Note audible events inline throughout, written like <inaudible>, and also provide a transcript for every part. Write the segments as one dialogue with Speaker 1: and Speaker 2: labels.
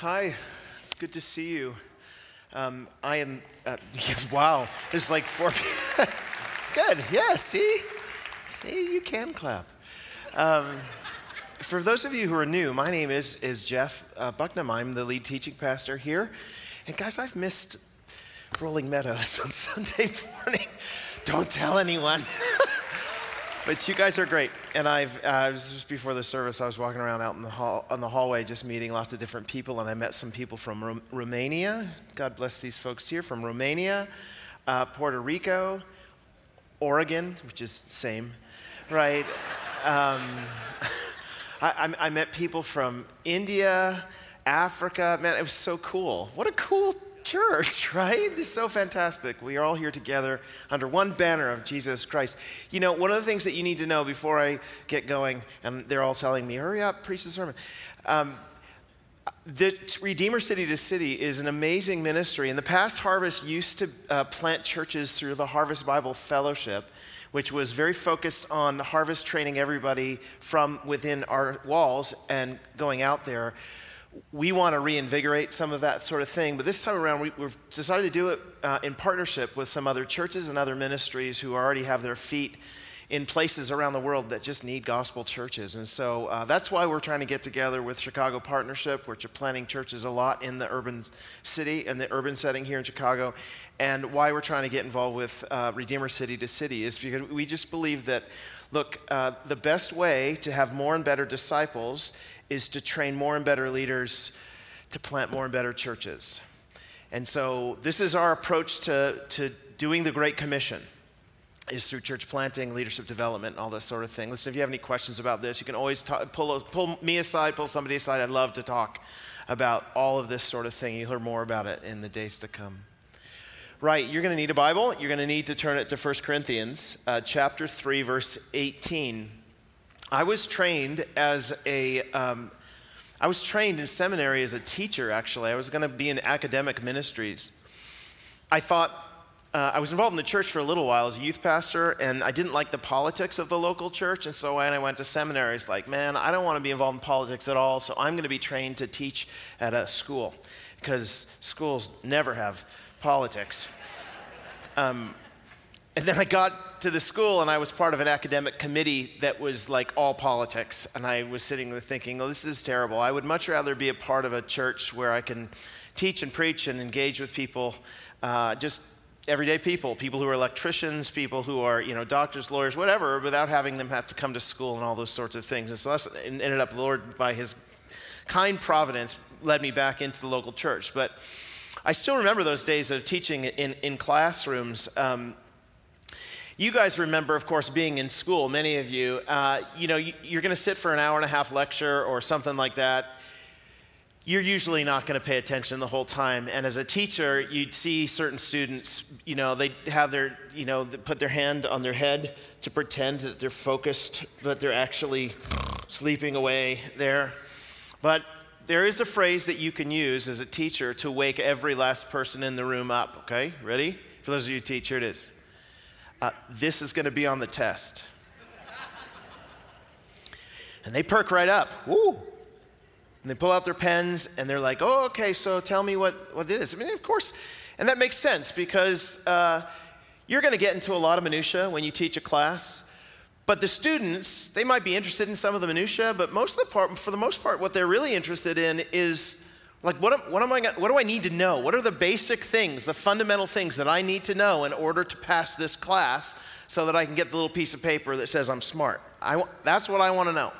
Speaker 1: Hi, it's good to see you. Um, I am, uh, <laughs> wow, there's like four people. <laughs> good, yeah, see? See, you can clap. Um, for those of you who are new, my name is, is Jeff uh, Bucknam. I'm the lead teaching pastor here. And guys, I've missed Rolling Meadows <laughs> on Sunday morning. Don't tell anyone. But you guys are great. And I've, uh, just before the service, I was walking around out in the, hall, on the hallway just meeting lots of different people, and I met some people from Ro- Romania. God bless these folks here from Romania, uh, Puerto Rico, Oregon, which is same, right? Um, <laughs> I, I, met people from India, Africa. Man, it was so cool. What a cool church, <laughs> right? It's so fantastic. We are all here together under one banner of Jesus Christ. You know, one of the things that you need to know before I get going, and they're all telling me, hurry up, preach the sermon. Um, the Redeemer City to City is an amazing ministry. In the past, Harvest used to uh, plant churches through the Harvest Bible Fellowship, which was very focused on harvest training everybody from within our walls and going out there we want to reinvigorate some of that sort of thing. But this time around, we, have decided to do it uh, in partnership with some other churches and other ministries who already have their feet in places around the world that just need gospel churches. And so uh, that's why we're trying to get together with Chicago Partnership, which are planting churches a lot in the urban city and the urban setting here in Chicago. And why we're trying to get involved with uh, Redeemer City to City is because we just believe that, look, uh, the best way to have more and better disciples is to train more and better leaders to plant more and better churches. And so this is our approach to, to doing the Great Commission is through church planting, leadership development, and all this sort of thing. Listen, if you have any questions about this, you can always talk, pull, pull me aside, pull somebody aside. I'd love to talk about all of this sort of thing. You'll hear more about it in the days to come. Right, you're going to need a Bible. You're going to need to turn it to 1 Corinthians uh, chapter 3, verse 18. I was trained as a, um, I was trained in seminary as a teacher, actually. I was going to be in academic ministries. I thought, uh, I was involved in the church for a little while as a youth pastor, and I didn't like the politics of the local church. And so when I went to seminary, it's like, man, I don't want to be involved in politics at all, so I'm going to be trained to teach at a school because schools never have politics. <laughs> Um, and then I got to the school and I was part of an academic committee that was like all politics. And I was sitting there thinking, oh, this is terrible. I would much rather be a part of a church where I can teach and preach and engage with people, uh, just everyday people, people who are electricians, people who are, you know, doctors, lawyers, whatever, without having them have to come to school and all those sorts of things. And so that's ended up, Lord, by his kind providence, led me back into the local church. But I still remember those days of teaching in, in classrooms. Um, you guys remember, of course, being in school, many of you. Uh, you know, you're going to sit for an hour and a half lecture or something like that. You're usually not going to pay attention the whole time. And as a teacher, you'd see certain students, you know, they have their, you know, put their hand on their head to pretend that they're focused, but they're actually sleeping away there. But there is a phrase that you can use as a teacher to wake every last person in the room up, okay? Ready? For those of you who teach, here it is uh, this is going to be on the test. and they perk right up. Woo! And they pull out their pens and they're like, oh, okay, so tell me what, what it is. I mean, of course, and that makes sense because uh, you're going to get into a lot of minutia when you teach a class. But the students, they might be interested in some of the minutia, but most of the part, for the most part, what they're really interested in is like, what, am, what, am I, what do I need to know? What are the basic things, the fundamental things that I need to know in order to pass this class so that I can get the little piece of paper that says I'm smart? I, that's what I want to know.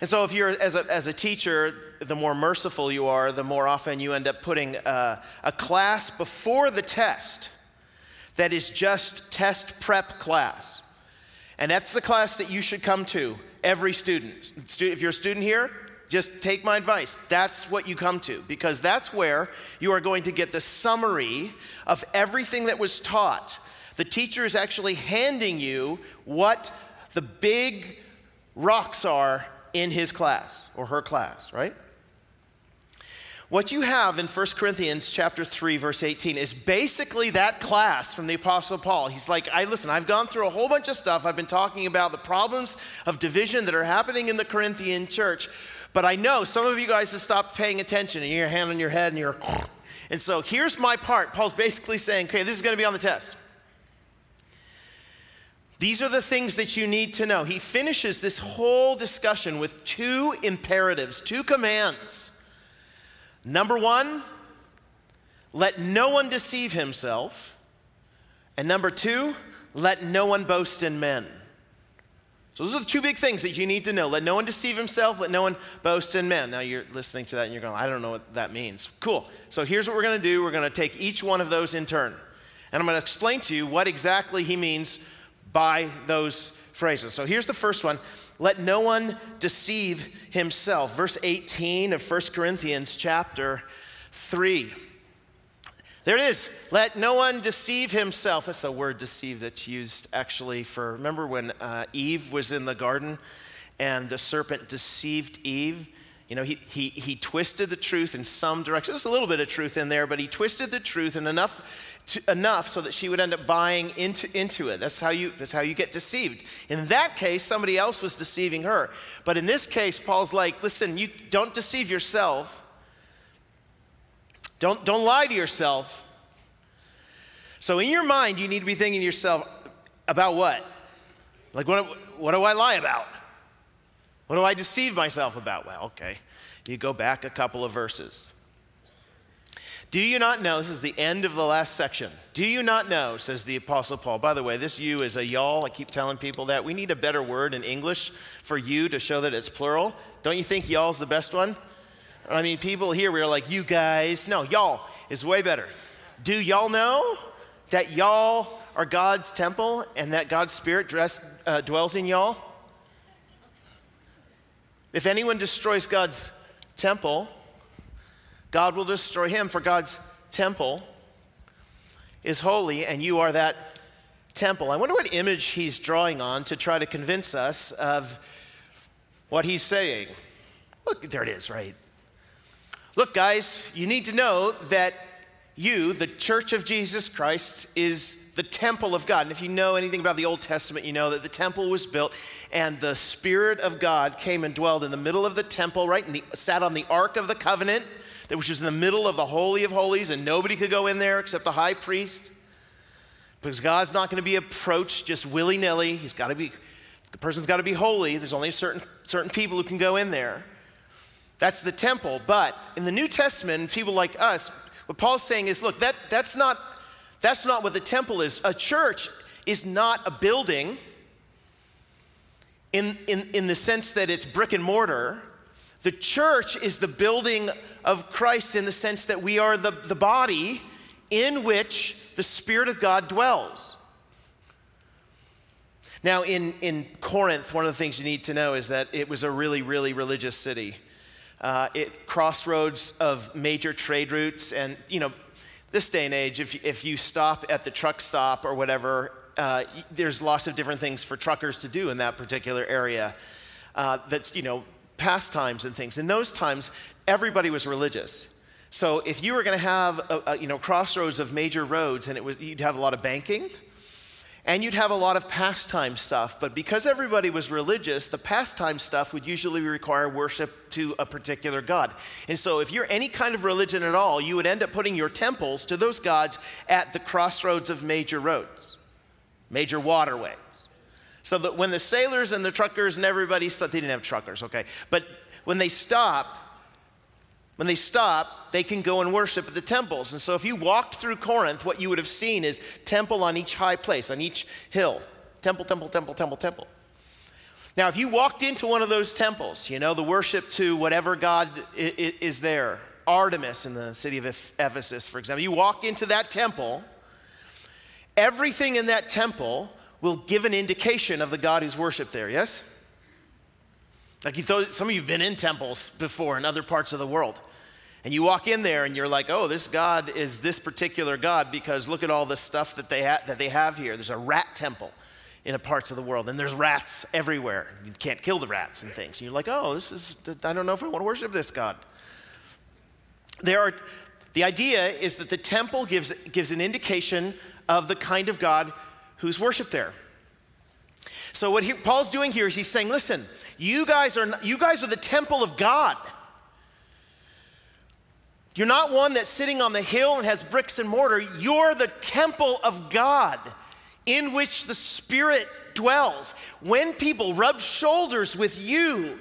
Speaker 1: And so, if you're, as a, as a teacher, the more merciful you are, the more often you end up putting a, a class before the test that is just test prep class. And that's the class that you should come to, every student. If you're a student here, just take my advice. That's what you come to because that's where you are going to get the summary of everything that was taught. The teacher is actually handing you what the big rocks are in his class or her class, right? What you have in 1 Corinthians chapter 3 verse 18 is basically that class from the apostle Paul. He's like, "I listen, I've gone through a whole bunch of stuff. I've been talking about the problems of division that are happening in the Corinthian church, But I know some of you guys have stopped paying attention and your hand on your head and you're. And so here's my part. Paul's basically saying, okay, this is going to be on the test. These are the things that you need to know. He finishes this whole discussion with two imperatives, two commands. Number one, let no one deceive himself. And number two, let no one boast in men. So, those are the two big things that you need to know. Let no one deceive himself, let no one boast in men. Now, you're listening to that and you're going, I don't know what that means. Cool. So, here's what we're going to do we're going to take each one of those in turn. And I'm going to explain to you what exactly he means by those phrases. So, here's the first one let no one deceive himself. Verse 18 of 1 Corinthians chapter 3. There it is. Let no one deceive himself. That's a word deceive that's used actually for, remember when uh, Eve was in the garden and the serpent deceived Eve? You know, he, he, he twisted the truth in some direction. There's a little bit of truth in there, but he twisted the truth in enough, to, enough so that she would end up buying into, into it. That's how, you, that's how you get deceived. In that case, somebody else was deceiving her. But in this case, Paul's like, listen, you don't deceive yourself don't, don't lie to yourself. So, in your mind, you need to be thinking to yourself about what? Like, what, what do I lie about? What do I deceive myself about? Well, okay. You go back a couple of verses. Do you not know? This is the end of the last section. Do you not know, says the Apostle Paul. By the way, this you is a y'all. I keep telling people that. We need a better word in English for you to show that it's plural. Don't you think y'all's the best one? I mean, people here, we are like, you guys. No, y'all is way better. Do y'all know that y'all are God's temple and that God's Spirit dress, uh, dwells in y'all? If anyone destroys God's temple, God will destroy him, for God's temple is holy, and you are that temple. I wonder what image he's drawing on to try to convince us of what he's saying. Look, there it is, right? Look, guys, you need to know that you, the church of Jesus Christ, is the temple of God. And if you know anything about the Old Testament, you know that the temple was built and the Spirit of God came and dwelled in the middle of the temple, right? And the, sat on the Ark of the Covenant, which was in the middle of the Holy of Holies, and nobody could go in there except the high priest. Because God's not going to be approached just willy nilly. He's got to be, the person's got to be holy. There's only certain, certain people who can go in there. That's the temple. But in the New Testament, people like us, what Paul's saying is look, that, that's, not, that's not what the temple is. A church is not a building in, in, in the sense that it's brick and mortar. The church is the building of Christ in the sense that we are the, the body in which the Spirit of God dwells. Now, in, in Corinth, one of the things you need to know is that it was a really, really religious city uh, it crossroads of major trade routes. And, you know, this day and age, if, if you stop at the truck stop or whatever, uh, there's lots of different things for truckers to do in that particular area. Uh, that's, you know, pastimes and things. In those times, everybody was religious. So if you were going to have, a, a, you know, crossroads of major roads, and it was, you'd have a lot of banking, and you'd have a lot of pastime stuff, but because everybody was religious, the pastime stuff would usually require worship to a particular god. And so, if you're any kind of religion at all, you would end up putting your temples to those gods at the crossroads of major roads, major waterways. So that when the sailors and the truckers and everybody stopped, they didn't have truckers, okay, but when they stop, when they stop, they can go and worship at the temples. And so if you walked through Corinth, what you would have seen is temple on each high place, on each hill. Temple, temple, temple, temple, temple. Now, if you walked into one of those temples, you know, the worship to whatever God is there, Artemis in the city of Ephesus, for example, you walk into that temple, everything in that temple will give an indication of the God who's worshiped there, yes? Like some of you have been in temples before in other parts of the world. And you walk in there and you're like, oh, this God is this particular God because look at all the stuff that they, ha- that they have here. There's a rat temple in parts of the world, and there's rats everywhere. You can't kill the rats and things. And you're like, oh, this is, I don't know if I want to worship this God. There are, the idea is that the temple gives, gives an indication of the kind of God who's worshiped there. So what he, Paul's doing here is he's saying, listen, you guys are you guys are the temple of God. You're not one that's sitting on the hill and has bricks and mortar. You're the temple of God in which the Spirit dwells. When people rub shoulders with you,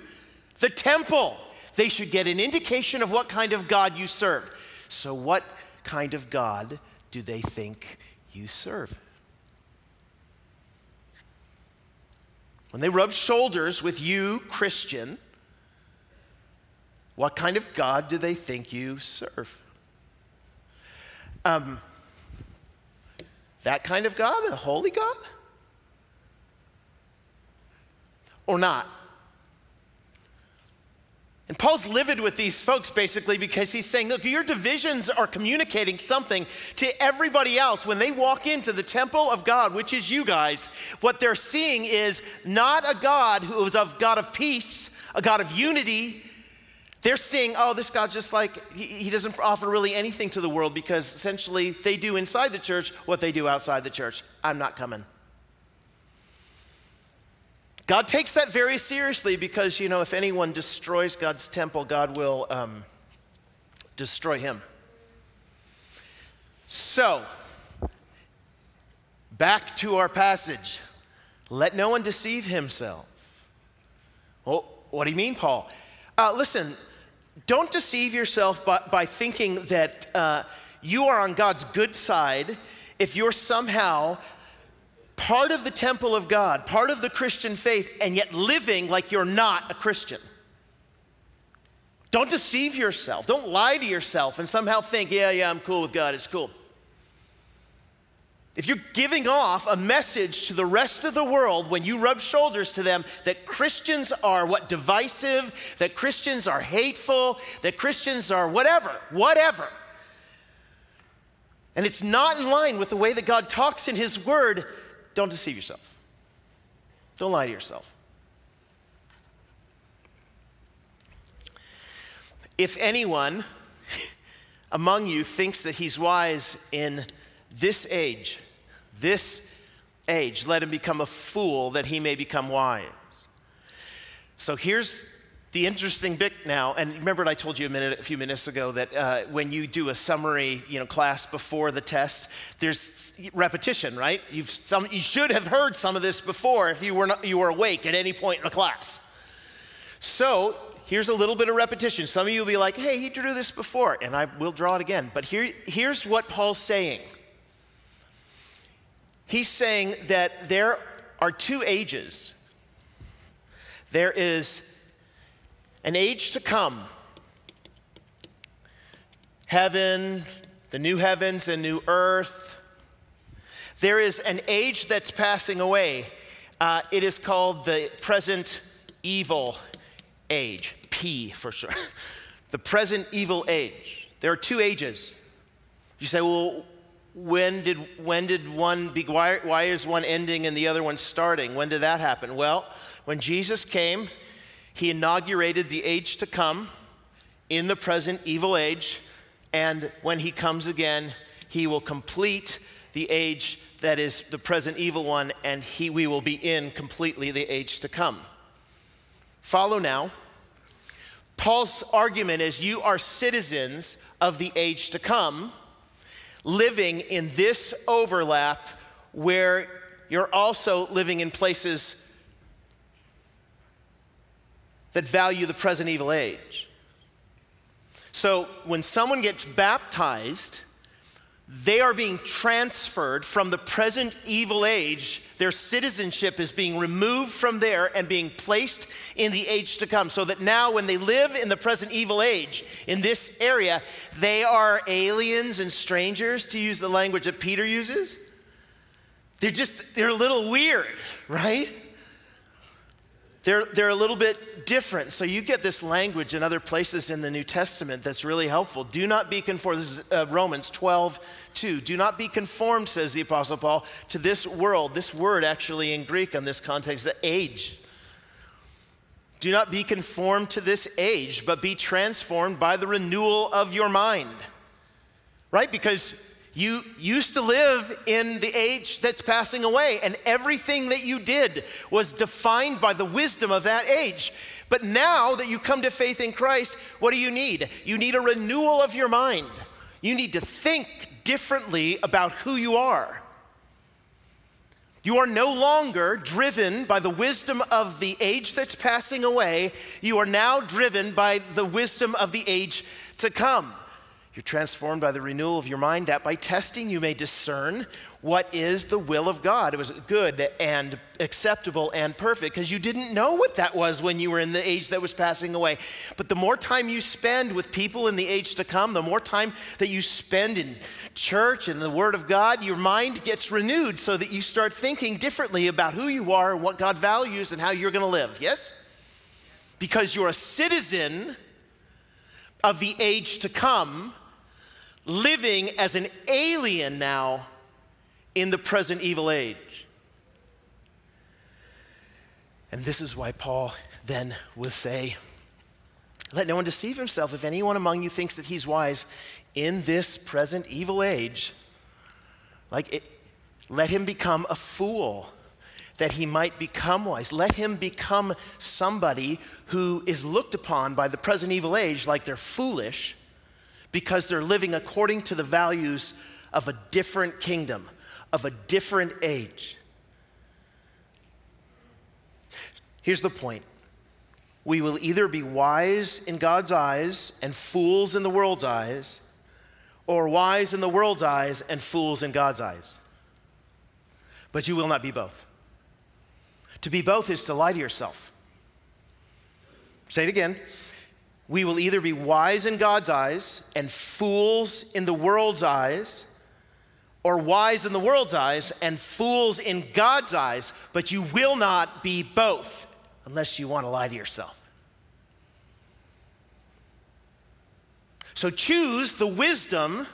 Speaker 1: the temple, they should get an indication of what kind of God you serve. So, what kind of God do they think you serve? When they rub shoulders with you, Christian, what kind of God do they think you serve? Um, that kind of God, a holy God? Or not? And Paul's livid with these folks basically because he's saying, look, your divisions are communicating something to everybody else. When they walk into the temple of God, which is you guys, what they're seeing is not a God who is a God of peace, a God of unity. They're seeing, oh, this God just like, he, he doesn't offer really anything to the world because essentially they do inside the church what they do outside the church. I'm not coming. God takes that very seriously because, you know, if anyone destroys God's temple, God will um, destroy him. So, back to our passage. Let no one deceive himself. Well, what do you mean, Paul? Uh, listen, don't deceive yourself by, by thinking that uh, you are on God's good side if you're somehow part of the temple of God, part of the Christian faith, and yet living like you're not a Christian. Don't deceive yourself. Don't lie to yourself and somehow think, yeah, yeah, I'm cool with God, it's cool. If you're giving off a message to the rest of the world when you rub shoulders to them that Christians are what divisive, that Christians are hateful, that Christians are whatever, whatever, and it's not in line with the way that God talks in His Word, don't deceive yourself. Don't lie to yourself. If anyone among you thinks that he's wise in this age, this age, let him become a fool that he may become wise. So here's the interesting bit now, and remember I told you a minute, a few minutes ago, that uh, when you do a summary, you know, class before the test, there's repetition, right? You've some, you should have heard some of this before if you were not, you were awake at any point in the class. So here's a little bit of repetition. Some of you will be like, "Hey, he drew this before," and I will draw it again. But here, here's what Paul's saying. He's saying that there are two ages. There is an age to come. Heaven, the new heavens and new earth. There is an age that's passing away. Uh, it is called the present evil age, P for sure. <laughs> the present evil age. There are two ages. You say, well, when did, when did one be, why, why is one ending and the other one starting? When did that happen? Well, when Jesus came, he inaugurated the age to come in the present evil age, and when he comes again, he will complete the age that is the present evil one, and he, we will be in completely the age to come. Follow now. Paul's argument is you are citizens of the age to come, living in this overlap where you're also living in places that value the present evil age. So when someone gets baptized, they are being transferred from the present evil age. Their citizenship is being removed from there and being placed in the age to come. So that now, when they live in the present evil age in this area, they are aliens and strangers, to use the language that Peter uses. They're just, they're a little weird, right? They're, they're a little bit different. So you get this language in other places in the New Testament that's really helpful. Do not be conformed. This is uh, Romans 12, 2. Do not be conformed, says the Apostle Paul, to this world. This word actually in Greek on this context the age. Do not be conformed to this age, but be transformed by the renewal of your mind. Right? Because You used to live in the age that's passing away, and everything that you did was defined by the wisdom of that age. But now that you come to faith in Christ, what do you need? You need a renewal of your mind. You need to think differently about who you are. You are no longer driven by the wisdom of the age that's passing away. You are now driven by the wisdom of the age to come. You're transformed by the renewal of your mind, that by testing you may discern what is the will of God. It was good and acceptable and perfect because you didn't know what that was when you were in the age that was passing away. But the more time you spend with people in the age to come, the more time that you spend in church and the Word of God, your mind gets renewed so that you start thinking differently about who you are and what God values and how you're going to live. Yes? Because you're a citizen of the age to come living as an alien now in the present evil age. And this is why Paul then will say, Let no one deceive himself. If anyone among you thinks that he's wise in this present evil age, like it, let him become a fool that he might become wise. Let him become somebody who is looked upon by the present evil age like they're foolish because they're living according to the values of a different kingdom, of a different age. Here's the point we will either be wise in God's eyes and fools in the world's eyes, or wise in the world's eyes and fools in God's eyes. But you will not be both. To be both is to lie to yourself. Say it again we will either be wise in God's eyes and fools in the world's eyes, or wise in the world's eyes and fools in God's eyes, but you will not be both unless you want to lie to yourself. So choose the wisdom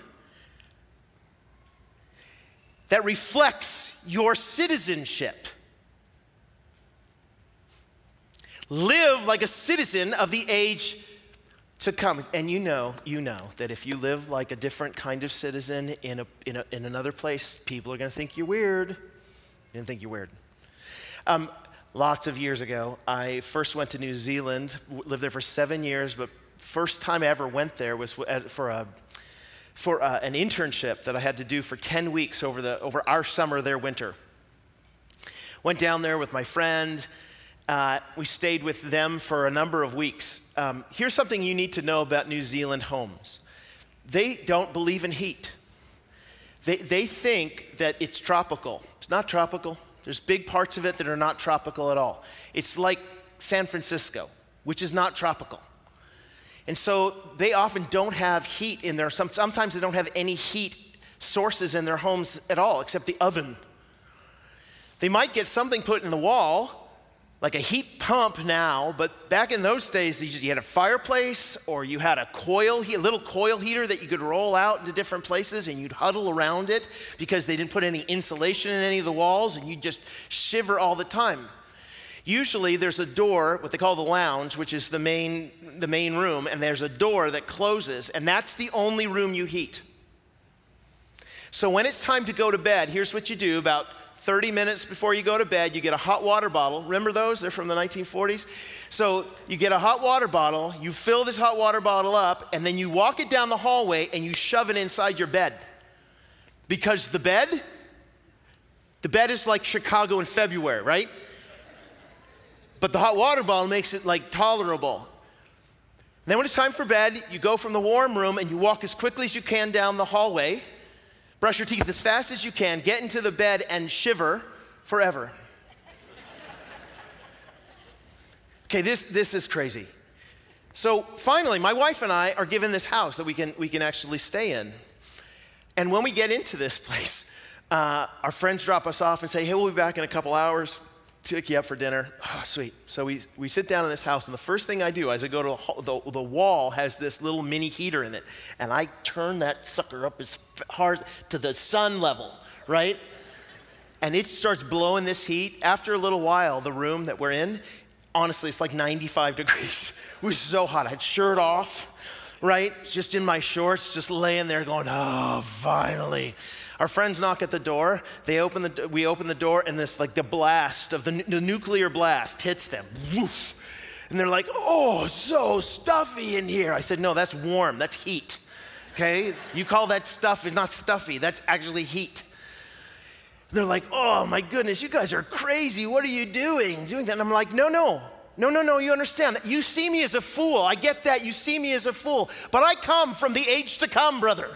Speaker 1: that reflects your citizenship. Live like a citizen of the age to come. And you know, you know that if you live like a different kind of citizen in, a, in, a, in another place, people are going to think you're weird. Going to think you're weird. Um, lots of years ago, I first went to New Zealand, lived there for seven years, but first time I ever went there was for a for uh, an internship that I had to do for 10 weeks over, the, over our summer, their winter. Went down there with my friend, uh, we stayed with them for a number of weeks. Um, here's something you need to know about New Zealand homes they don't believe in heat. They, they think that it's tropical. It's not tropical. There's big parts of it that are not tropical at all. It's like San Francisco, which is not tropical. And so they often don't have heat in there. Sometimes they don't have any heat sources in their homes at all, except the oven. They might get something put in the wall, like a heat pump now, but back in those days, you had a fireplace or you had a coil, a little coil heater that you could roll out into different places and you'd huddle around it because they didn't put any insulation in any of the walls and you'd just shiver all the time. Usually there's a door, what they call the lounge, which is the main, the main room, and there's a door that closes, and that's the only room you heat. So when it's time to go to bed, here's what you do about 30 minutes before you go to bed, you get a hot water bottle. Remember those? They're from the 1940s. So you get a hot water bottle, you fill this hot water bottle up, and then you walk it down the hallway and you shove it inside your bed. Because the bed, the bed is like Chicago in February, right? But the hot water bottle makes it like tolerable. then when it's time for bed, you go from the warm room and you walk as quickly as you can down the hallway Brush your teeth as fast as you can, get into the bed, and shiver forever. Okay, this, this is crazy. So finally, my wife and I are given this house that we can, we can actually stay in. And when we get into this <laughs> place, uh, our friends drop us off and say, hey, we'll be back in a couple hours take you up for dinner. Oh, sweet. So we, we sit down in this house, and the first thing I do as I go to the, the wall has this little mini heater in it, and I turn that sucker up as hard to the sun level, right? And it starts blowing this heat. After a little while, the room that we're in, honestly, it's like 95 degrees. <laughs> It was so hot. I had shirt off, right? Just in my shorts, just laying there going, oh, finally. Our friends knock at the door. They open the, we open the door, and this, like, the blast of the, the nuclear blast hits them. Woof. And they're like, oh, so stuffy in here. I said, no, that's warm, that's heat. Okay? You call that stuff, it's not stuffy, that's actually heat. They're like, oh my goodness, you guys are crazy. What are you doing? Doing that. And I'm like, no, no, no, no, no, you understand. You see me as a fool. I get that. You see me as a fool. But I come from the age to come, brother.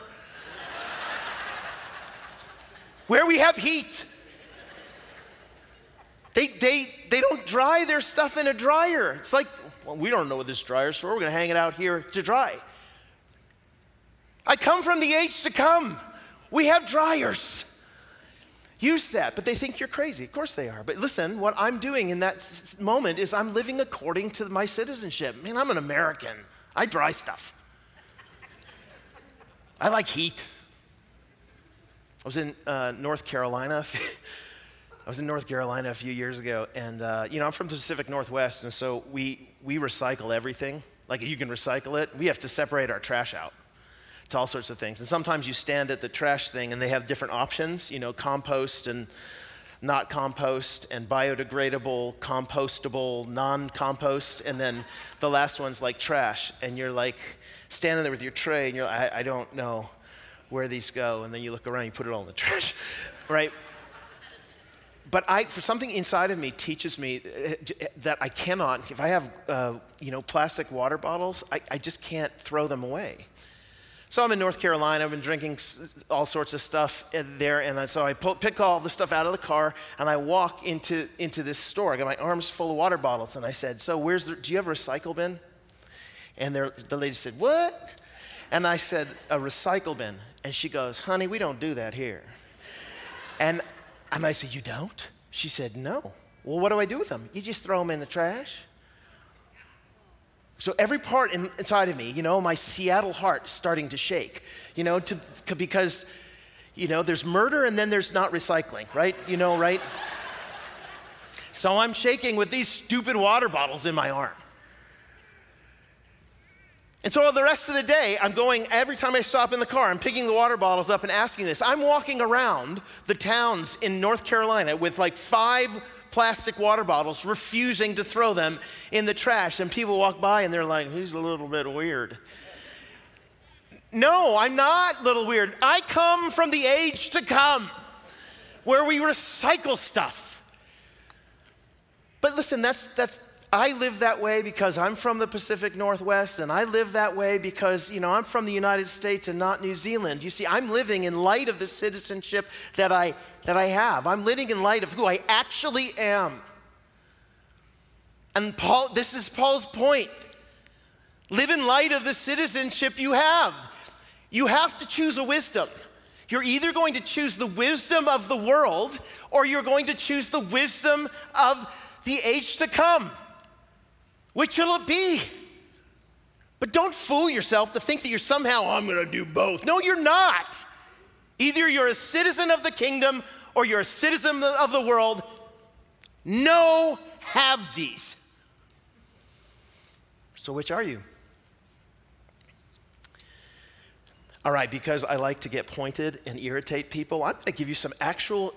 Speaker 1: Where we have heat. They, they, they don't dry their stuff in a dryer. It's like, well, we don't know what this dryer's for. We're going to hang it out here to dry. I come from the age to come. We have dryers. Use that, but they think you're crazy. Of course they are. But listen, what I'm doing in that s- moment is I'm living according to my citizenship. Man, I'm an American. I dry stuff. I like heat. I was in uh, North Carolina. <laughs> I was in North Carolina a few years ago, and uh, you know I'm from the Pacific Northwest, and so we we recycle everything. Like you can recycle it. We have to separate our trash out to all sorts of things. And sometimes you stand at the trash thing and they have different options, you know, compost and not compost and biodegradable, compostable, non compost. And then the last one's like trash. And you're like standing there with your tray and you're like, I, I don't know where these go. And then you look around, you put it all in the trash, <laughs> right? But I, for something inside of me teaches me uh, uh, that I cannot, if I have, uh, you know, plastic water bottles, I, I just can't throw them away. So I'm in North Carolina. I've been drinking all sorts of stuff uh, there, and so I pull, pick all the stuff out of the car, and I walk into into this store. I got my arms full of water bottles, and I said, "So where's the? Do you have a recycle bin?" And the lady said, "What?" And I said, "A recycle bin." And she goes, "Honey, we don't do that here." And and I said, "You don't?" She said, "No." Well, what do I do with them? You just throw them in the trash. So every part in, inside of me, you know, my Seattle heart is starting to shake, you know, to, because, you know, there's murder and then there's not recycling, right? You know, right? so I'm shaking with these stupid water bottles in my arm. And so the rest of the day, I'm going, every time I stop in the car, I'm picking the water bottles up and asking this. I'm walking around the towns in North Carolina with like five plastic water bottles, refusing to throw them in the trash. And people walk by and they're like, he's a little bit weird. No, I'm not little weird. I come from the age to come where we recycle stuff. But listen, that's, that's, I live that way because I'm from the Pacific Northwest, and I live that way because, you know, I'm from the United States and not New Zealand. You see, I'm living in light of the citizenship that I, that I have. I'm living in light of who I actually am. And Paul, this is Paul's point. Live in light of the citizenship you have. You have to choose a wisdom. You're either going to choose the wisdom of the world or you're going to choose the wisdom of the age to come. Which will it be? But don't fool yourself to think that you're somehow, I'm going to do both. No, you're not. Either you're a citizen of the kingdom or you're a citizen of the world. No halvesies. So, which are you? All right, because I like to get pointed and irritate people, I'm going to give you some actual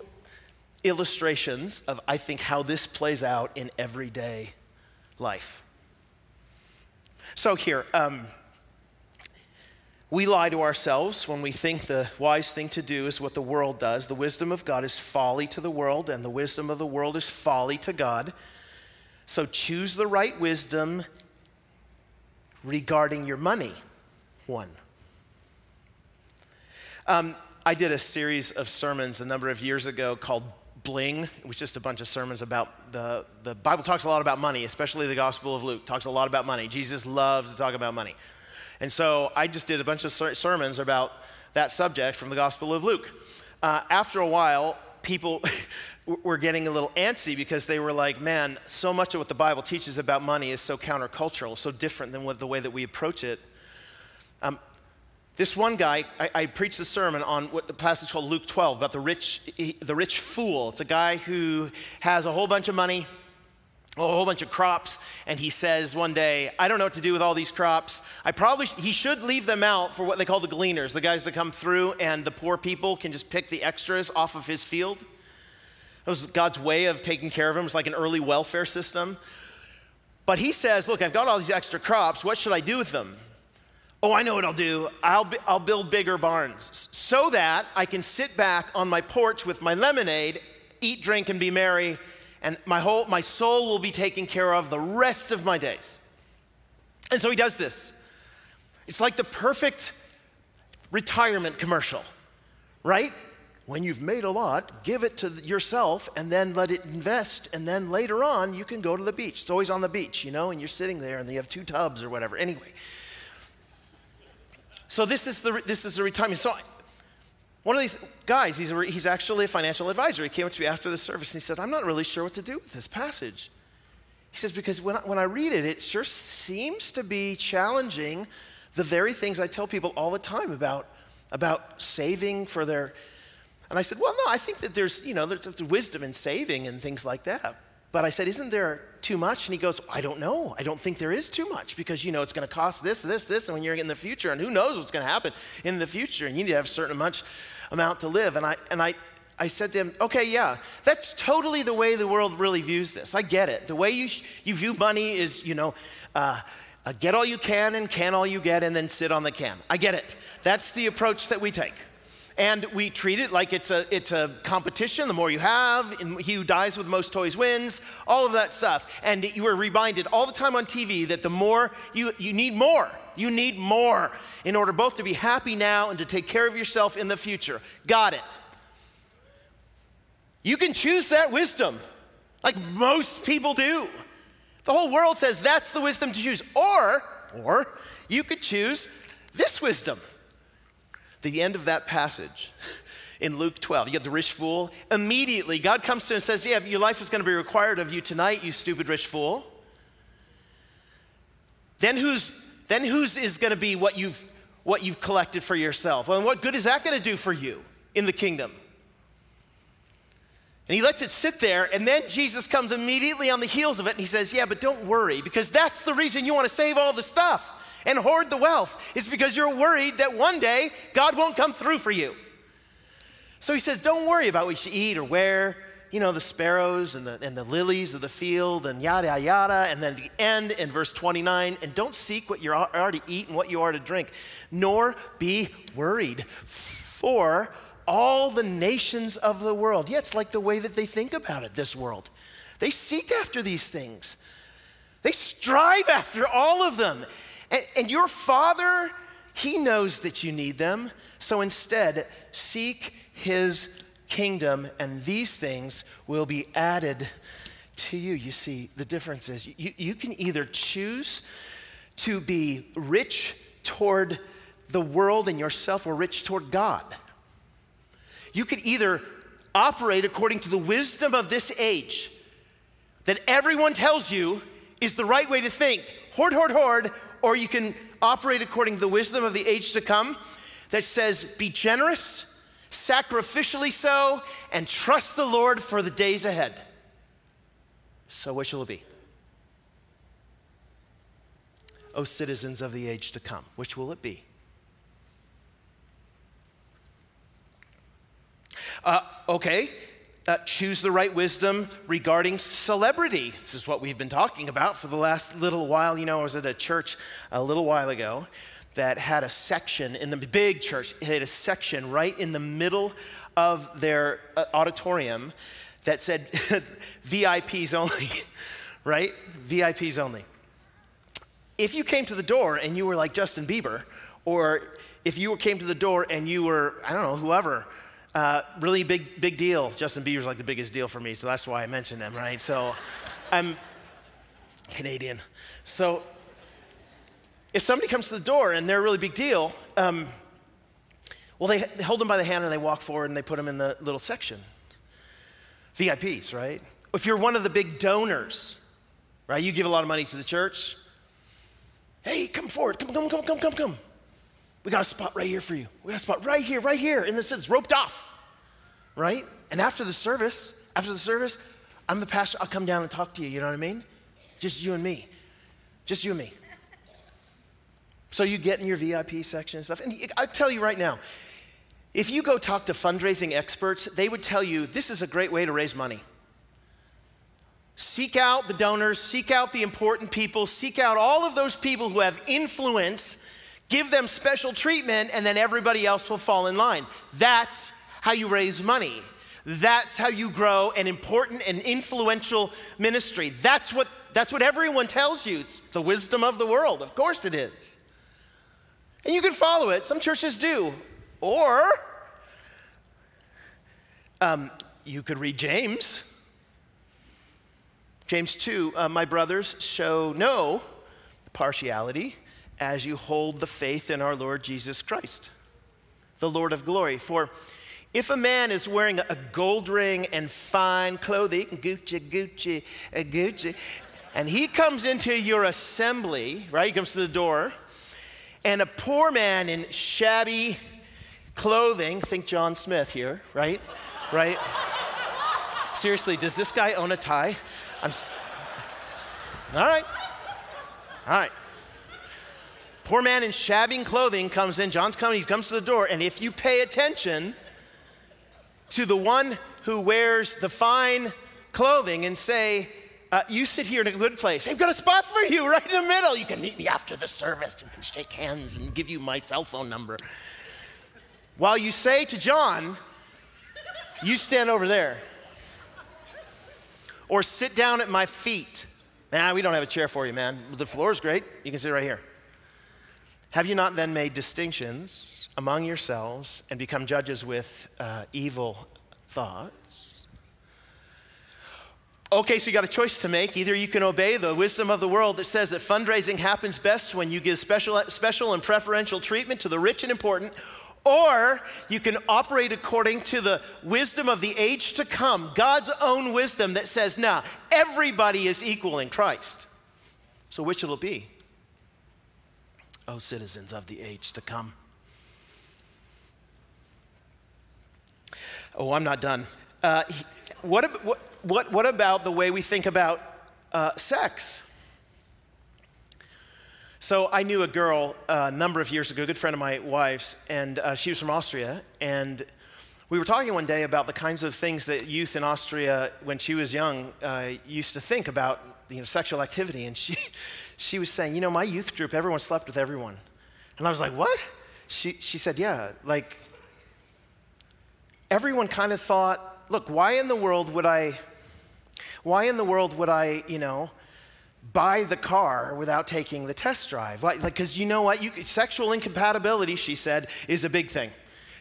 Speaker 1: illustrations of, I think, how this plays out in everyday life. So, here, um, we lie to ourselves when we think the wise thing to do is what the world does. The wisdom of God is folly to the world, and the wisdom of the world is folly to God. So, choose the right wisdom regarding your money. One. Um, I did a series of sermons a number of years ago called Bling. It was just a bunch of sermons about the, the Bible talks a lot about money, especially the Gospel of Luke talks a lot about money. Jesus loves to talk about money. And so I just did a bunch of ser- sermons about that subject from the Gospel of Luke. Uh, after a while, people <laughs> were getting a little antsy because they were like, man, so much of what the Bible teaches about money is so countercultural, so different than what, the way that we approach it. Um, this one guy, I, I, preached a sermon on what the passage called Luke 12 about the rich, the rich fool. It's a guy who has a whole bunch of money. a whole bunch of crops and he says one day i don't know what to do with all these crops. I probably sh- he should leave them out for what they call the gleaners the guys that come through and the poor people can just pick the extras off of his field. That was god's way of taking care of him. It's like an early welfare system. But he says look i've got all these extra crops. What should i do with them oh i know what i'll do i'll, bi- I'll build bigger barns so that i can sit back on my porch with my lemonade eat drink and be merry and my whole my soul will be taken care of the rest of my days. And so he does this. It's like the perfect retirement commercial, right? When you've made a lot, give it to yourself and then let it invest. And then later on, you can go to the beach. It's always on the beach, you know, and you're sitting there and you have two tubs or whatever. Anyway. So this is the, this is the retirement. So one of these guys, he's, a, he's actually a financial advisor. He came up to me after the service and he said, I'm not really sure what to do with this passage. He says, because when I, when I read it, it sure seems to be challenging the very things I tell people all the time about, about saving for their. And I said, well, no, I think that there's, you know, there's wisdom in saving and things like that. But I said, isn't there too much? And he goes, I don't know. I don't think there is too much because, you know, it's going to cost this, this, this, and when you're in the future, and who knows what's going to happen in the future, and you need to have a certain much amount to live. And I, and I, I said to him, okay, yeah, that's totally the way the world really views this. I get it. The way you, you view money is, you know, uh, uh, get all you can and can all you get and then sit on the can. I get it. That's the approach that we take. And we treat it like it's a, it's a competition. The more you have, he who dies with most toys wins, all of that stuff. And you are reminded all the time on TV that the more you, you need more. You need more in order both to be happy now and to take care of yourself in the future. Got it. You can choose that wisdom, like most people do. The whole world says that's the wisdom to choose. Or, or you could choose this wisdom the end of that passage in Luke 12. You get the rich fool. Immediately, God comes to him and says, Yeah, your life is going to be required of you tonight, you stupid rich fool. Then whose, then whose is going to be what you've, what you've collected for yourself? Well, what good is that going to do for you in the kingdom? And he lets it sit there, and then Jesus comes immediately on the heels of it, and he says, Yeah, but don't worry, because that's the reason you want to save all the stuff and hoard the wealth is because you're worried that one day God won't come through for you. So he says, Don't worry about what you eat or wear. You know, the sparrows and the, and the lilies of the field and yada, yada. And then the end in verse 29 and don't seek what you are to eat and what you are to drink, nor be worried for all the nations of the world. Yeah, it's like the way that they think about it, this world. They seek after these things, they strive after all of them. And, and your Father, He knows that you need them. So instead, seek His kingdom, and these things will be added to you. You see, the difference is you, you can either choose to be rich toward the world and yourself or rich toward God. You could either operate according to the wisdom of this age that everyone tells you is the right way to think hoard, hoard, hoard, or you can operate according to the wisdom of the age to come that says, be generous, sacrificially so, and trust the Lord for the days ahead. So, which will it be? O citizens of the age to come, which will it be? Uh, okay, uh, choose the right wisdom regarding celebrity. This is what we've been talking about for the last little while. You know, I was at a church a little while ago that had a section in the big church, it had a section right in the middle of their uh, auditorium that said <laughs> VIPs only, <laughs> right? VIPs only. If you came to the door and you were like Justin Bieber, or if you came to the door and you were, I don't know, whoever, uh, really big, big deal. Justin Bieber's like the biggest deal for me, so that's why I mentioned them, right? So I'm Canadian. So if somebody comes to the door and they're a really big deal, um, well, they, they hold them by the hand and they walk forward and they put them in the little section. VIPs, right? If you're one of the big donors, right? You give a lot of money to the church. Hey, come forward. Come, come, come, come, come, come. We got a spot right here for you. We got a spot right here, right here. And this is roped off, right? And after the service, after the service, I'm the pastor. I'll come down and talk to you. You know what I mean? Just you and me. Just you and me. So you get in your VIP section and stuff. And I tell you right now, if you go talk to fundraising experts, they would tell you this is a great way to raise money. Seek out the donors, seek out the important people, seek out all of those people who have influence, give them special treatment, and then everybody else will fall in line. That's how you raise money. That's how you grow an important and influential ministry. That's what, that's what everyone tells you. It's the wisdom of the world. Of course it is. And you can follow it. Some churches do. Or um, you could read James. James 2, uh, my brothers, show no partiality as you hold the faith in our Lord Jesus Christ, the Lord of glory. For if a man is wearing a gold ring and fine clothing, Gucci, Gucci, uh, Gucci, and he comes into your assembly, right? He comes to the door, and a poor man in shabby clothing, think John Smith here, right? Right? Seriously, does this guy own a tie? I'm. All right. All right. Poor man in shabby clothing comes in. John's coming. He comes to the door. And if you pay attention to the one who wears the fine clothing and say, uh, you sit here in a good place. I've got a spot for you right in the middle. You can meet me after the service and can shake hands and give you my cell phone number. While you say to John, you stand over there or sit down at my feet. Nah, we don't have a chair for you, man. The floor is great. You can sit right here. Have you not then made distinctions among yourselves and become judges with uh, evil thoughts? Okay, so you got a choice to make. Either you can obey the wisdom of the world that says that fundraising happens best when you give special, special and preferential treatment to the rich and important, or you can operate according to the wisdom of the age to come, God's own wisdom that says, now, everybody is equal in Christ. So, which will it be? Oh, citizens of the age to come. Oh, I'm not done. Uh, what, what, what, what about the way we think about uh, sex? So I knew a girl uh, a number of years ago, a good friend of my wife's, and uh, she was from Austria. And we were talking one day about the kinds of things that youth in Austria, when she was young, uh, used to think about you know, sexual activity. And she, <laughs> she was saying, you know, my youth group, everyone slept with everyone. And I was like, what? She, she said, yeah, like everyone kind of thought, look, why in the world would I, why in the world would I, you know, buy the car without taking the test drive. Because like, because you know what? You, sexual incompatibility, she said, is a big thing.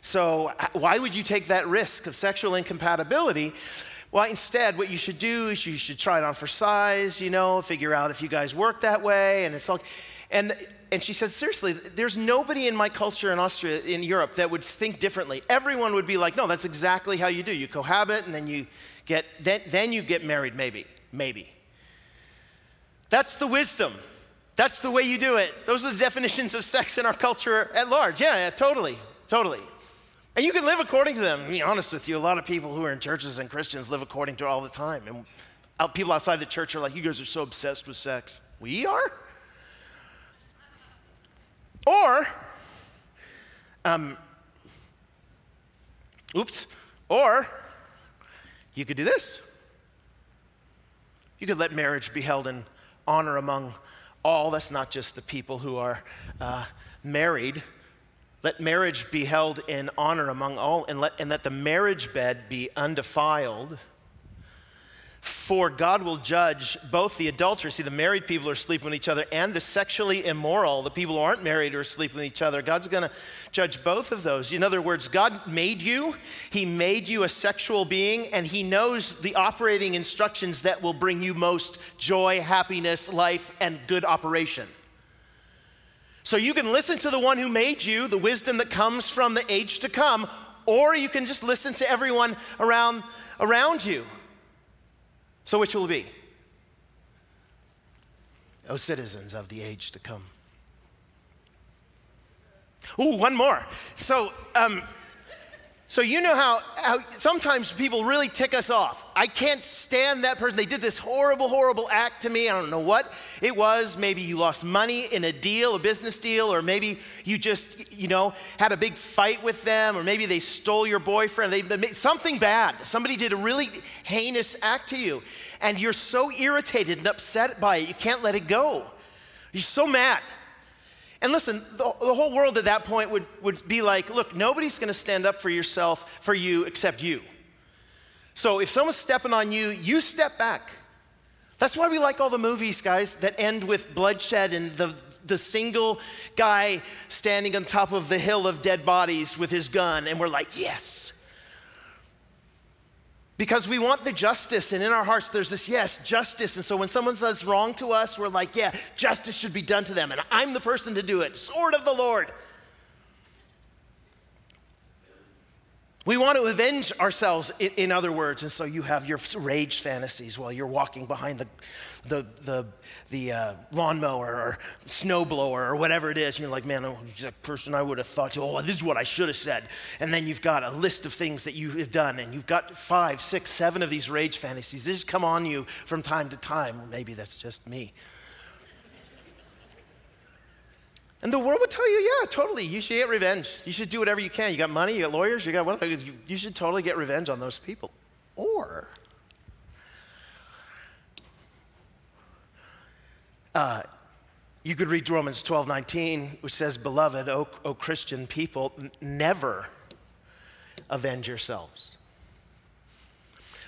Speaker 1: So, why would you take that risk of sexual incompatibility? Well, instead, what you should do is you should try it on for size, you know, figure out if you guys work that way. And it's like, and, and she said, seriously, there's nobody in my culture in Austria, in Europe, that would think differently. Everyone would be like, no, that's exactly how you do. You cohabit and then you get, then, then you get married, maybe, maybe. That's the wisdom. That's the way you do it. Those are the definitions of sex in our culture at large. Yeah, yeah, totally, totally. And you can live according to them. To be honest with you, a lot of people who are in churches and Christians live according to it all the time. And out, people outside the church are like, you guys are so obsessed with sex. We are? Or, um, oops, or you could do this. You could let marriage be held in honor among all. That's not just the people who are uh, married. Let marriage be held in honor among all, and let, and let the marriage bed be undefiled for God will judge both the adulterers, see, the married people are sleeping with each other, and the sexually immoral, the people who aren't married are sleeping with each other. God's going to judge both of those. In other words, God made you, He made you a sexual being, and He knows the operating instructions that will bring you most joy, happiness, life, and good operation. So you can listen to the one who made you, the wisdom that comes from the age to come, or you can just listen to everyone around, around you. So, which will be? O citizens of the age to come. Oh, one more. So, um, So, you know how, how sometimes people really tick us off. I can't stand that person. They did this horrible, horrible act to me. I don't know what it was. Maybe you lost money in a deal, a business deal, or maybe you just, you know, had a big fight with them, or maybe they stole your boyfriend. They, they something bad. Somebody did a really heinous act to you, and you're so irritated and upset by it, you can't let it go. You're so mad. And listen, the, the, whole world at that point would, would be like, look, nobody's going to stand up for yourself, for you, except you. So if someone's stepping on you, you step back. That's why we like all the movies, guys, that end with bloodshed and the, the single guy standing on top of the hill of dead bodies with his gun, and we're like, yes because we want the justice, and in our hearts, there's this yes, justice. And so when someone says wrong to us, we're like, yeah, justice should be done to them, and I'm the person to do it. Sword of the Lord. We want to avenge ourselves, in other words. And so you have your rage fantasies while you're walking behind the, the, the, the uh, lawnmower or snowblower or whatever it is. And you're like, man, oh, that person I would have thought, oh, this is what I should have said. And then you've got a list of things that you have done. And you've got five, six, seven of these rage fantasies. They just come on you from time to time. Maybe that's just me. And the world would tell you, yeah, totally, you should get revenge. You should do whatever you can. You got money, you got lawyers, you got what? You should totally get revenge on those people. Or, uh, you could read Romans 12 19, which says, Beloved, O, o Christian people, n- never avenge yourselves.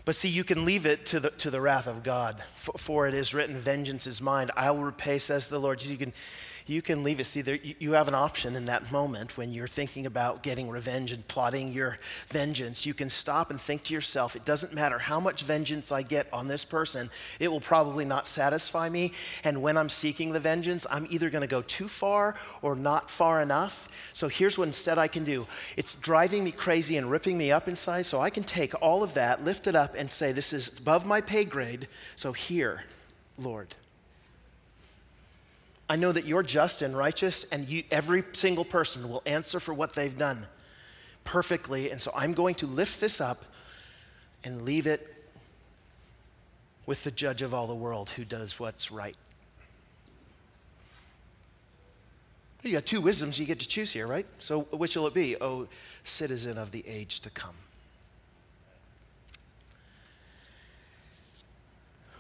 Speaker 1: But see, you can leave it to the, to the wrath of God. For, for it is written, Vengeance is mine. I will repay, says the Lord. You can, you can leave it. See, there, you have an option in that moment when you're thinking about getting revenge and plotting your vengeance. You can stop and think to yourself, it doesn't matter how much vengeance I get on this person, it will probably not satisfy me. And when I'm seeking the vengeance, I'm either going to go too far or not far enough. So here's what instead I can do it's driving me crazy and ripping me up inside. So I can take all of that, lift it up, and say, This is above my pay grade. So here, Lord. I know that you're just and righteous, and you, every single person will answer for what they've done perfectly. And so I'm going to lift this up and leave it with the judge of all the world who does what's right. You got two wisdoms you get to choose here, right? So which will it be? Oh, citizen of the age to come.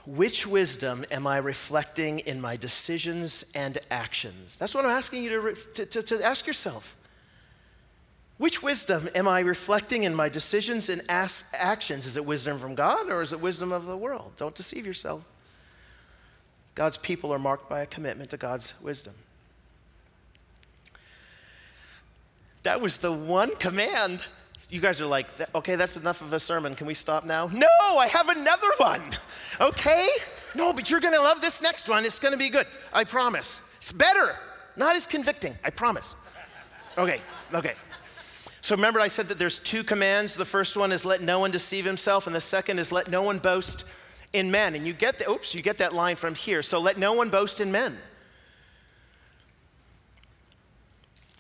Speaker 1: Which wisdom am I reflecting in my decisions and actions? That's what I'm asking you to, to, to, to, ask yourself. Which wisdom am I reflecting in my decisions and as- actions? Is it wisdom from God or is it wisdom of the world? Don't deceive yourself. God's people are marked by a commitment to God's wisdom. That was the one command you guys are like, okay, that's enough of a sermon. Can we stop now? No, I have another one. Okay? No, but you're going to love this next one. It's going to be good. I promise. It's better, not as convicting. I promise. Okay, okay. So remember, I said that there's two commands. The first one is let no one deceive himself, and the second is let no one boast in men. And you get the, oops, you get that line from here. So let no one boast in men.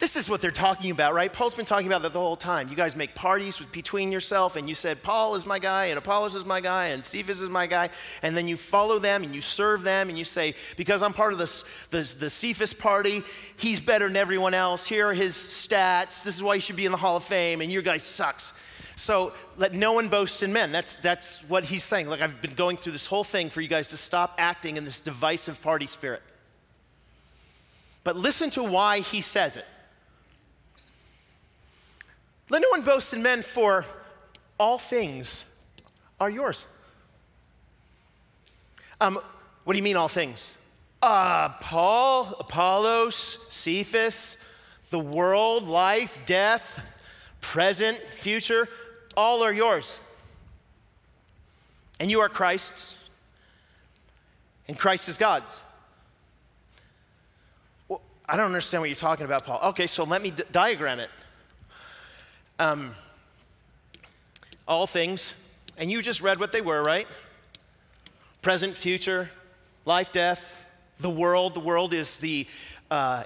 Speaker 1: This is what they're talking about, right? Paul's been talking about that the whole time. You guys make parties with, between yourself, and you said, Paul is my guy, and Apollos is my guy, and Cephas is my guy, and then you follow them and you serve them, and you say, because I'm part of this, this, the Cephas party, he's better than everyone else. Here are his stats. This is why he should be in the Hall of Fame, and your guy sucks. So let no one boast in men. That's, that's what he's saying. Like, I've been going through this whole thing for you guys to stop acting in this divisive party spirit. But listen to why he says it. Let no one boast in men, for all things are yours. Um, what do you mean, all things? Uh, Paul, Apollos, Cephas, the world, life, death, present, future, all are yours. And you are Christ's, and Christ is God's. Well, I don't understand what you're talking about, Paul. Okay, so let me d- diagram it. Um, all things, and you just read what they were, right? Present, future, life, death, the world. The world is the, uh,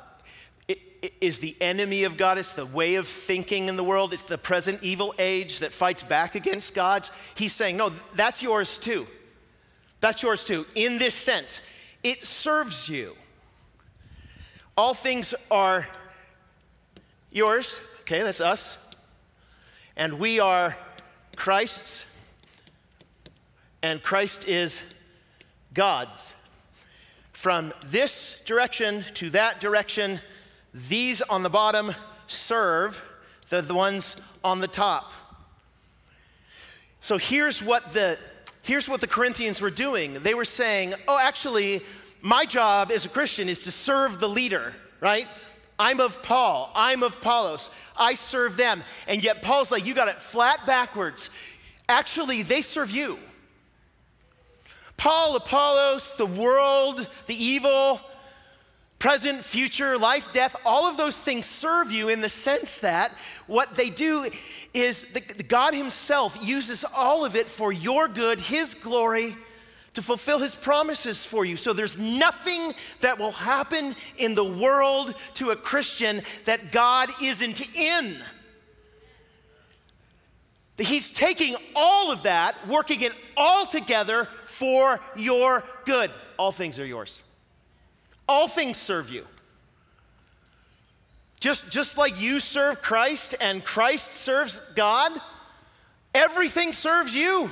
Speaker 1: is the enemy of God. It's the way of thinking in the world. It's the present evil age that fights back against God. He's saying, no, that's yours too. That's yours too. In this sense, it serves you. All things are yours. Okay, that's us. And we are Christ's. And Christ is God's. From this direction to that direction, these on the bottom serve the, the ones on the top. So here's what the here's what the Corinthians were doing. They were saying, "Oh, actually, my job as a Christian is to serve the leader, right? I'm of Paul. I'm of Apollos. I serve them." And yet Paul's like, "You got it flat backwards. Actually, they serve you." Paul, Apollos, the world, the evil, present, future, life, death, all of those things serve you in the sense that what they do is the, God Himself uses all of it for your good, His glory, to fulfill His promises for you. So there's nothing that will happen in the world to a Christian that God isn't in. He's taking all of that, working it all together for your good. All things are yours. All things serve you. Just, just like you serve Christ and Christ serves God, everything serves you.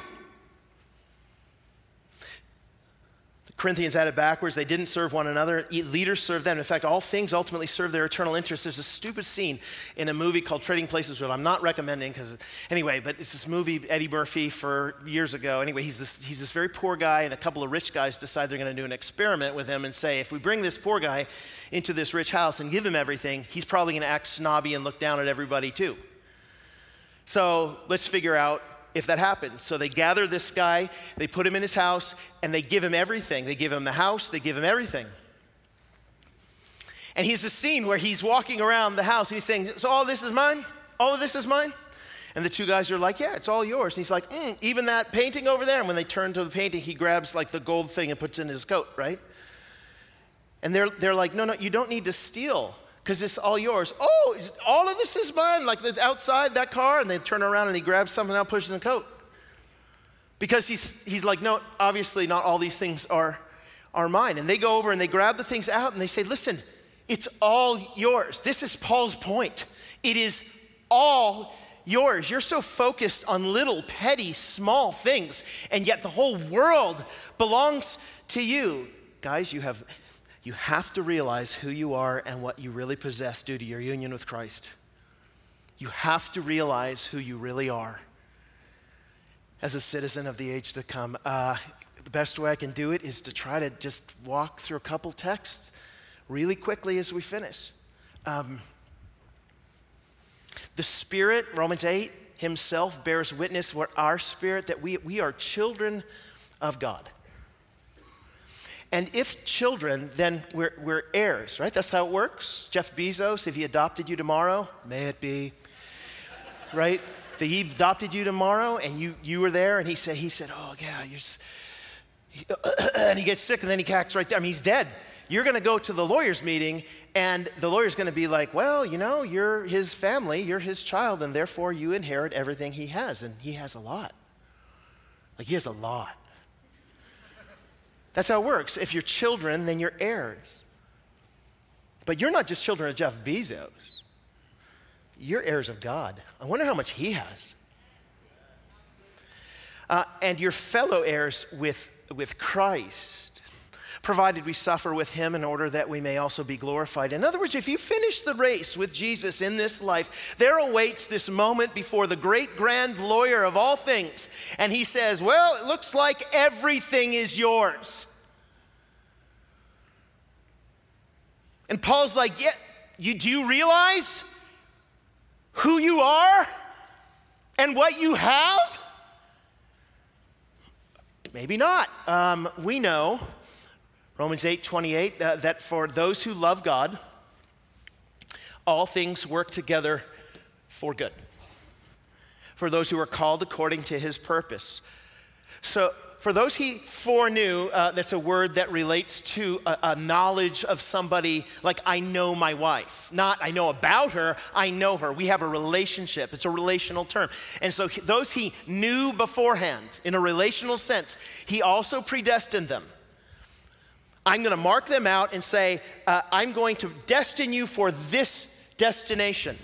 Speaker 1: Corinthians had it backwards. They didn't serve one another. Leaders served them. In fact, all things ultimately serve their eternal interests. There's a stupid scene in a movie called Trading Places, which I'm not recommending because, anyway, but it's this movie, Eddie Murphy, for years ago. Anyway, he's this, he's this very poor guy, and a couple of rich guys decide they're going to do an experiment with him and say, if we bring this poor guy into this rich house and give him everything, he's probably going to act snobby and look down at everybody too. So let's figure out if that happens. So they gather this guy, they put him in his house, and they give him everything. They give him the house, they give him everything. And he's a scene where he's walking around the house and he's saying, So all this is mine? All of this is mine? And the two guys are like, Yeah, it's all yours. And he's like, mm, Even that painting over there. And when they turn to the painting, he grabs like the gold thing and puts it in his coat, right? And they're, they're like, No, no, you don't need to steal because it's all yours. Oh, all of this is mine, like the outside, that car. And they turn around and he grabs something out, pushes in the coat. Because he's, he's like, no, obviously not all these things are, are mine. And they go over and they grab the things out and they say, listen, it's all yours. This is Paul's point. It is all yours. You're so focused on little, petty, small things, and yet the whole world belongs to you. Guys, you have you have to realize who you are and what you really possess due to your union with Christ. You have to realize who you really are as a citizen of the age to come. Uh, the best way I can do it is to try to just walk through a couple texts really quickly as we finish. Um, the Spirit, Romans 8, Himself bears witness with our spirit that we, we are children of God. And if children, then we're, we're heirs, right? That's how it works. Jeff Bezos, if he adopted you tomorrow, may it be, right? That he adopted you tomorrow and you, you were there and he said, he said, oh yeah, you're, <clears throat> and he gets sick and then he cacks right there. I mean, he's dead. You're going to go to the lawyer's meeting and the lawyer's going to be like, well, you know, you're his family, you're his child, and therefore you inherit everything he has. And he has a lot. Like, he has a lot. That's how it works. If you're children, then you're heirs. But you're not just children of Jeff Bezos, you're heirs of God. I wonder how much he has. Uh, and you're fellow heirs with, with Christ provided we suffer with him in order that we may also be glorified. In other words, if you finish the race with Jesus in this life, there awaits this moment before the great grand lawyer of all things. And he says, Well, it looks like everything is yours. And Paul's like, Yeah, you, do realize who you are and what you have? Maybe not. Um, we know Romans 8 28, uh, that for those who love God, all things work together for good. For those who are called according to his purpose. So, for those he foreknew, uh, that's a word that relates to a, a, knowledge of somebody like I know my wife. Not I know about her, I know her. We have a relationship. It's a relational term. And so those he knew beforehand, in a relational sense, he also predestined them. I'm going to mark them out and say, uh, I'm going to destine you for this destination.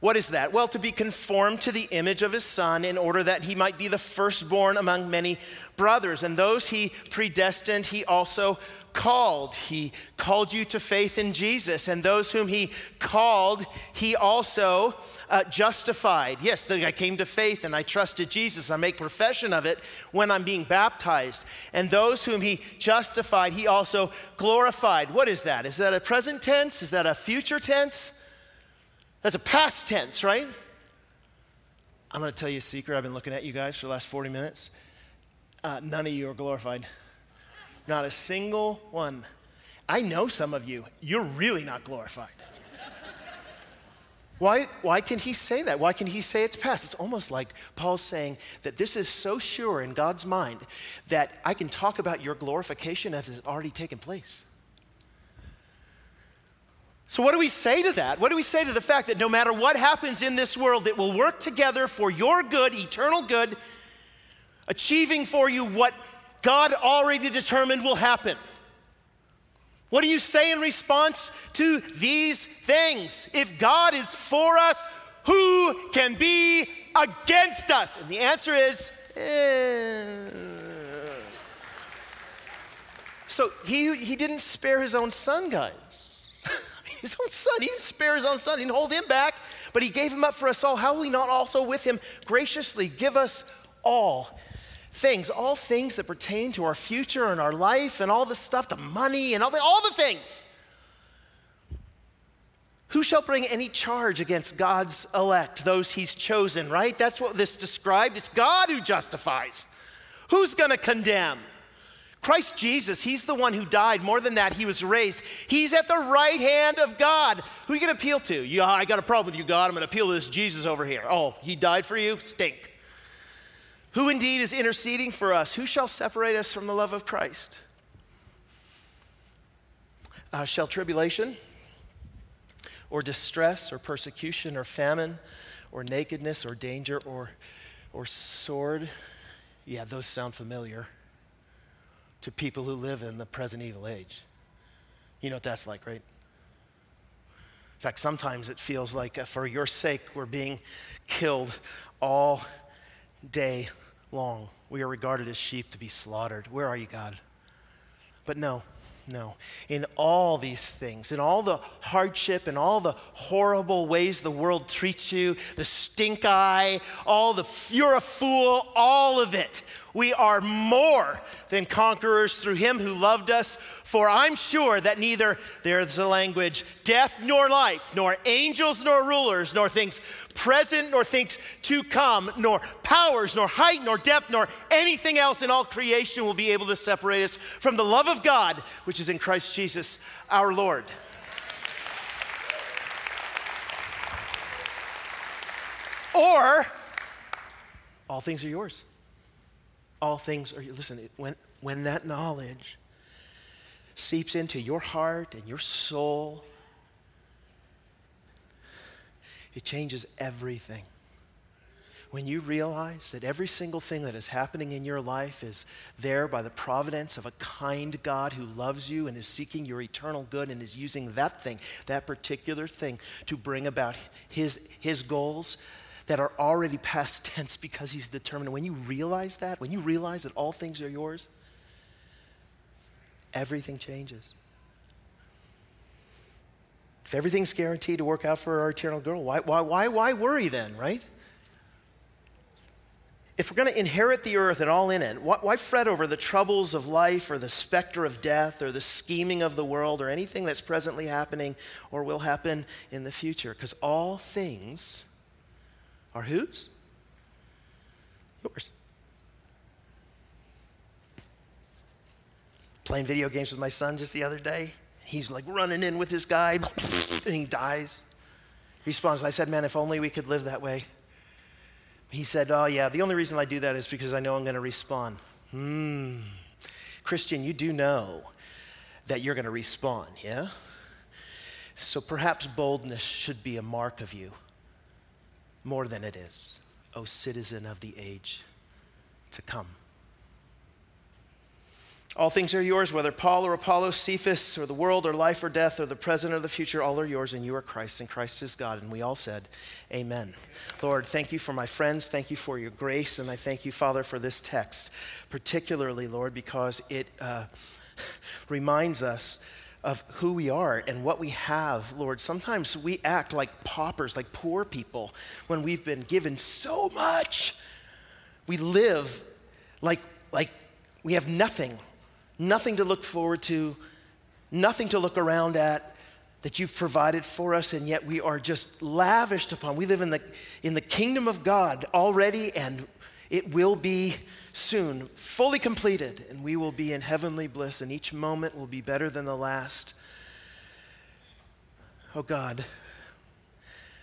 Speaker 1: What is that? Well, to be conformed to the image of his son in order that he might be the firstborn among many brothers. And those he predestined, he also called. He called you to faith in Jesus. And those whom he called, he also uh, justified. Yes, I came to faith and I trusted Jesus. I make profession of it when I'm being baptized. And those whom he justified, he also glorified. What is that? Is that a present tense? Is that a future tense? That's a past tense, right? I'm going to tell you a secret. I've been looking at you guys for the last 40 minutes. Uh, none of you are glorified. Not a single one. I know some of you, you're really not glorified. Why, why can he say that? Why can he say it's past? It's almost like Paul's saying that this is so sure in God's mind that I can talk about your glorification as it's already taken place. So, what do we say to that? What do we say to the fact that no matter what happens in this world, it will work together for your good, eternal good, achieving for you what God already determined will happen? What do you say in response to these things? If God is for us, who can be against us? And the answer is, eh. So he, he didn't spare his own son, guys. <laughs> his own son. He didn't spare his own son, he didn't hold him back, but he gave him up for us all. How will he not also with him graciously give us all things, all things that pertain to our future and our life and all the stuff, the money and all the, all the things? Who shall bring any charge against God's elect, those he's chosen, right? That's what this described. It's God who justifies. Who's going to condemn? Christ Jesus, He's the one who died. More than that, He was raised. He's at the right hand of God. Who are you going to appeal to? Yeah, I got a problem with you, God. I'm going to appeal to this Jesus over here. Oh, He died for you? Stink. Who indeed is interceding for us? Who shall separate us from the love of Christ? Uh, shall tribulation or distress or persecution or famine or nakedness or danger or, or sword? Yeah, those sound familiar to people who live in the present evil age. You know what that's like, right? In fact, sometimes it feels like uh, for your sake, we're being killed all day long. We are regarded as sheep to be slaughtered. Where are you, God? But no, no. In all these things, in all the hardship, and all the horrible ways the world treats you, the stink eye, all the you're a fool, all of it, we are more than conquerors through him who loved us. For I'm sure that neither, there's the language, death nor life, nor angels nor rulers, nor things present nor things to come, nor powers, nor height, nor depth, nor anything else in all creation will be able to separate us from the love of God, which is in Christ Jesus our Lord. Or, all things are yours all things are, listen, when, when that knowledge seeps into your heart and your soul, it changes everything. When you realize that every single thing that is happening in your life is there by the providence of a kind God who loves you and is seeking your eternal good and is using that thing, that particular thing, to bring about his, his goals, that are already past tense because He's determined. When you realize that, when you realize that all things are yours, everything changes. If everything's guaranteed to work out for our eternal girl, why, why, why, why worry then, right? If we're going to inherit the earth and all in it, why, why fret over the troubles of life or the specter of death or the scheming of the world or anything that's presently happening or will happen in the future? Because all things are whose? Yours. Playing video games with my son just the other day. He's like running in with this guy, <laughs> and he dies. He responds, I said, Man, if only we could live that way. He said, Oh, yeah, the only reason I do that is because I know I'm going to respawn. Hmm. Christian, you do know that you're going to respond, yeah? So perhaps boldness should be a mark of you more than it is, O citizen of the age to come. All things are yours, whether Paul or Apollos, Cephas or the world or life or death or the present or the future, all are yours, and you are Christ, and Christ is God. And we all said, Amen. Lord, thank you for my friends. Thank you for your grace. And I thank you, Father, for this text, particularly, Lord, because it uh, <laughs> reminds us of who we are and what we have, Lord. Sometimes we act like paupers, like poor people, when we've been given so much. We live like, like we have nothing nothing to look forward to, nothing to look around at that you've provided for us, and yet we are just lavished upon. We live in the, in the kingdom of God already, and it will be soon fully completed, and we will be in heavenly bliss, and each moment will be better than the last. Oh God,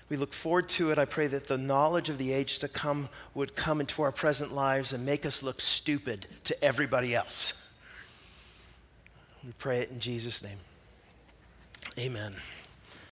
Speaker 1: we look forward to it. I pray that the knowledge of the age to come would come into our present lives and make us look stupid to everybody else. We pray it in Jesus' name. Amen.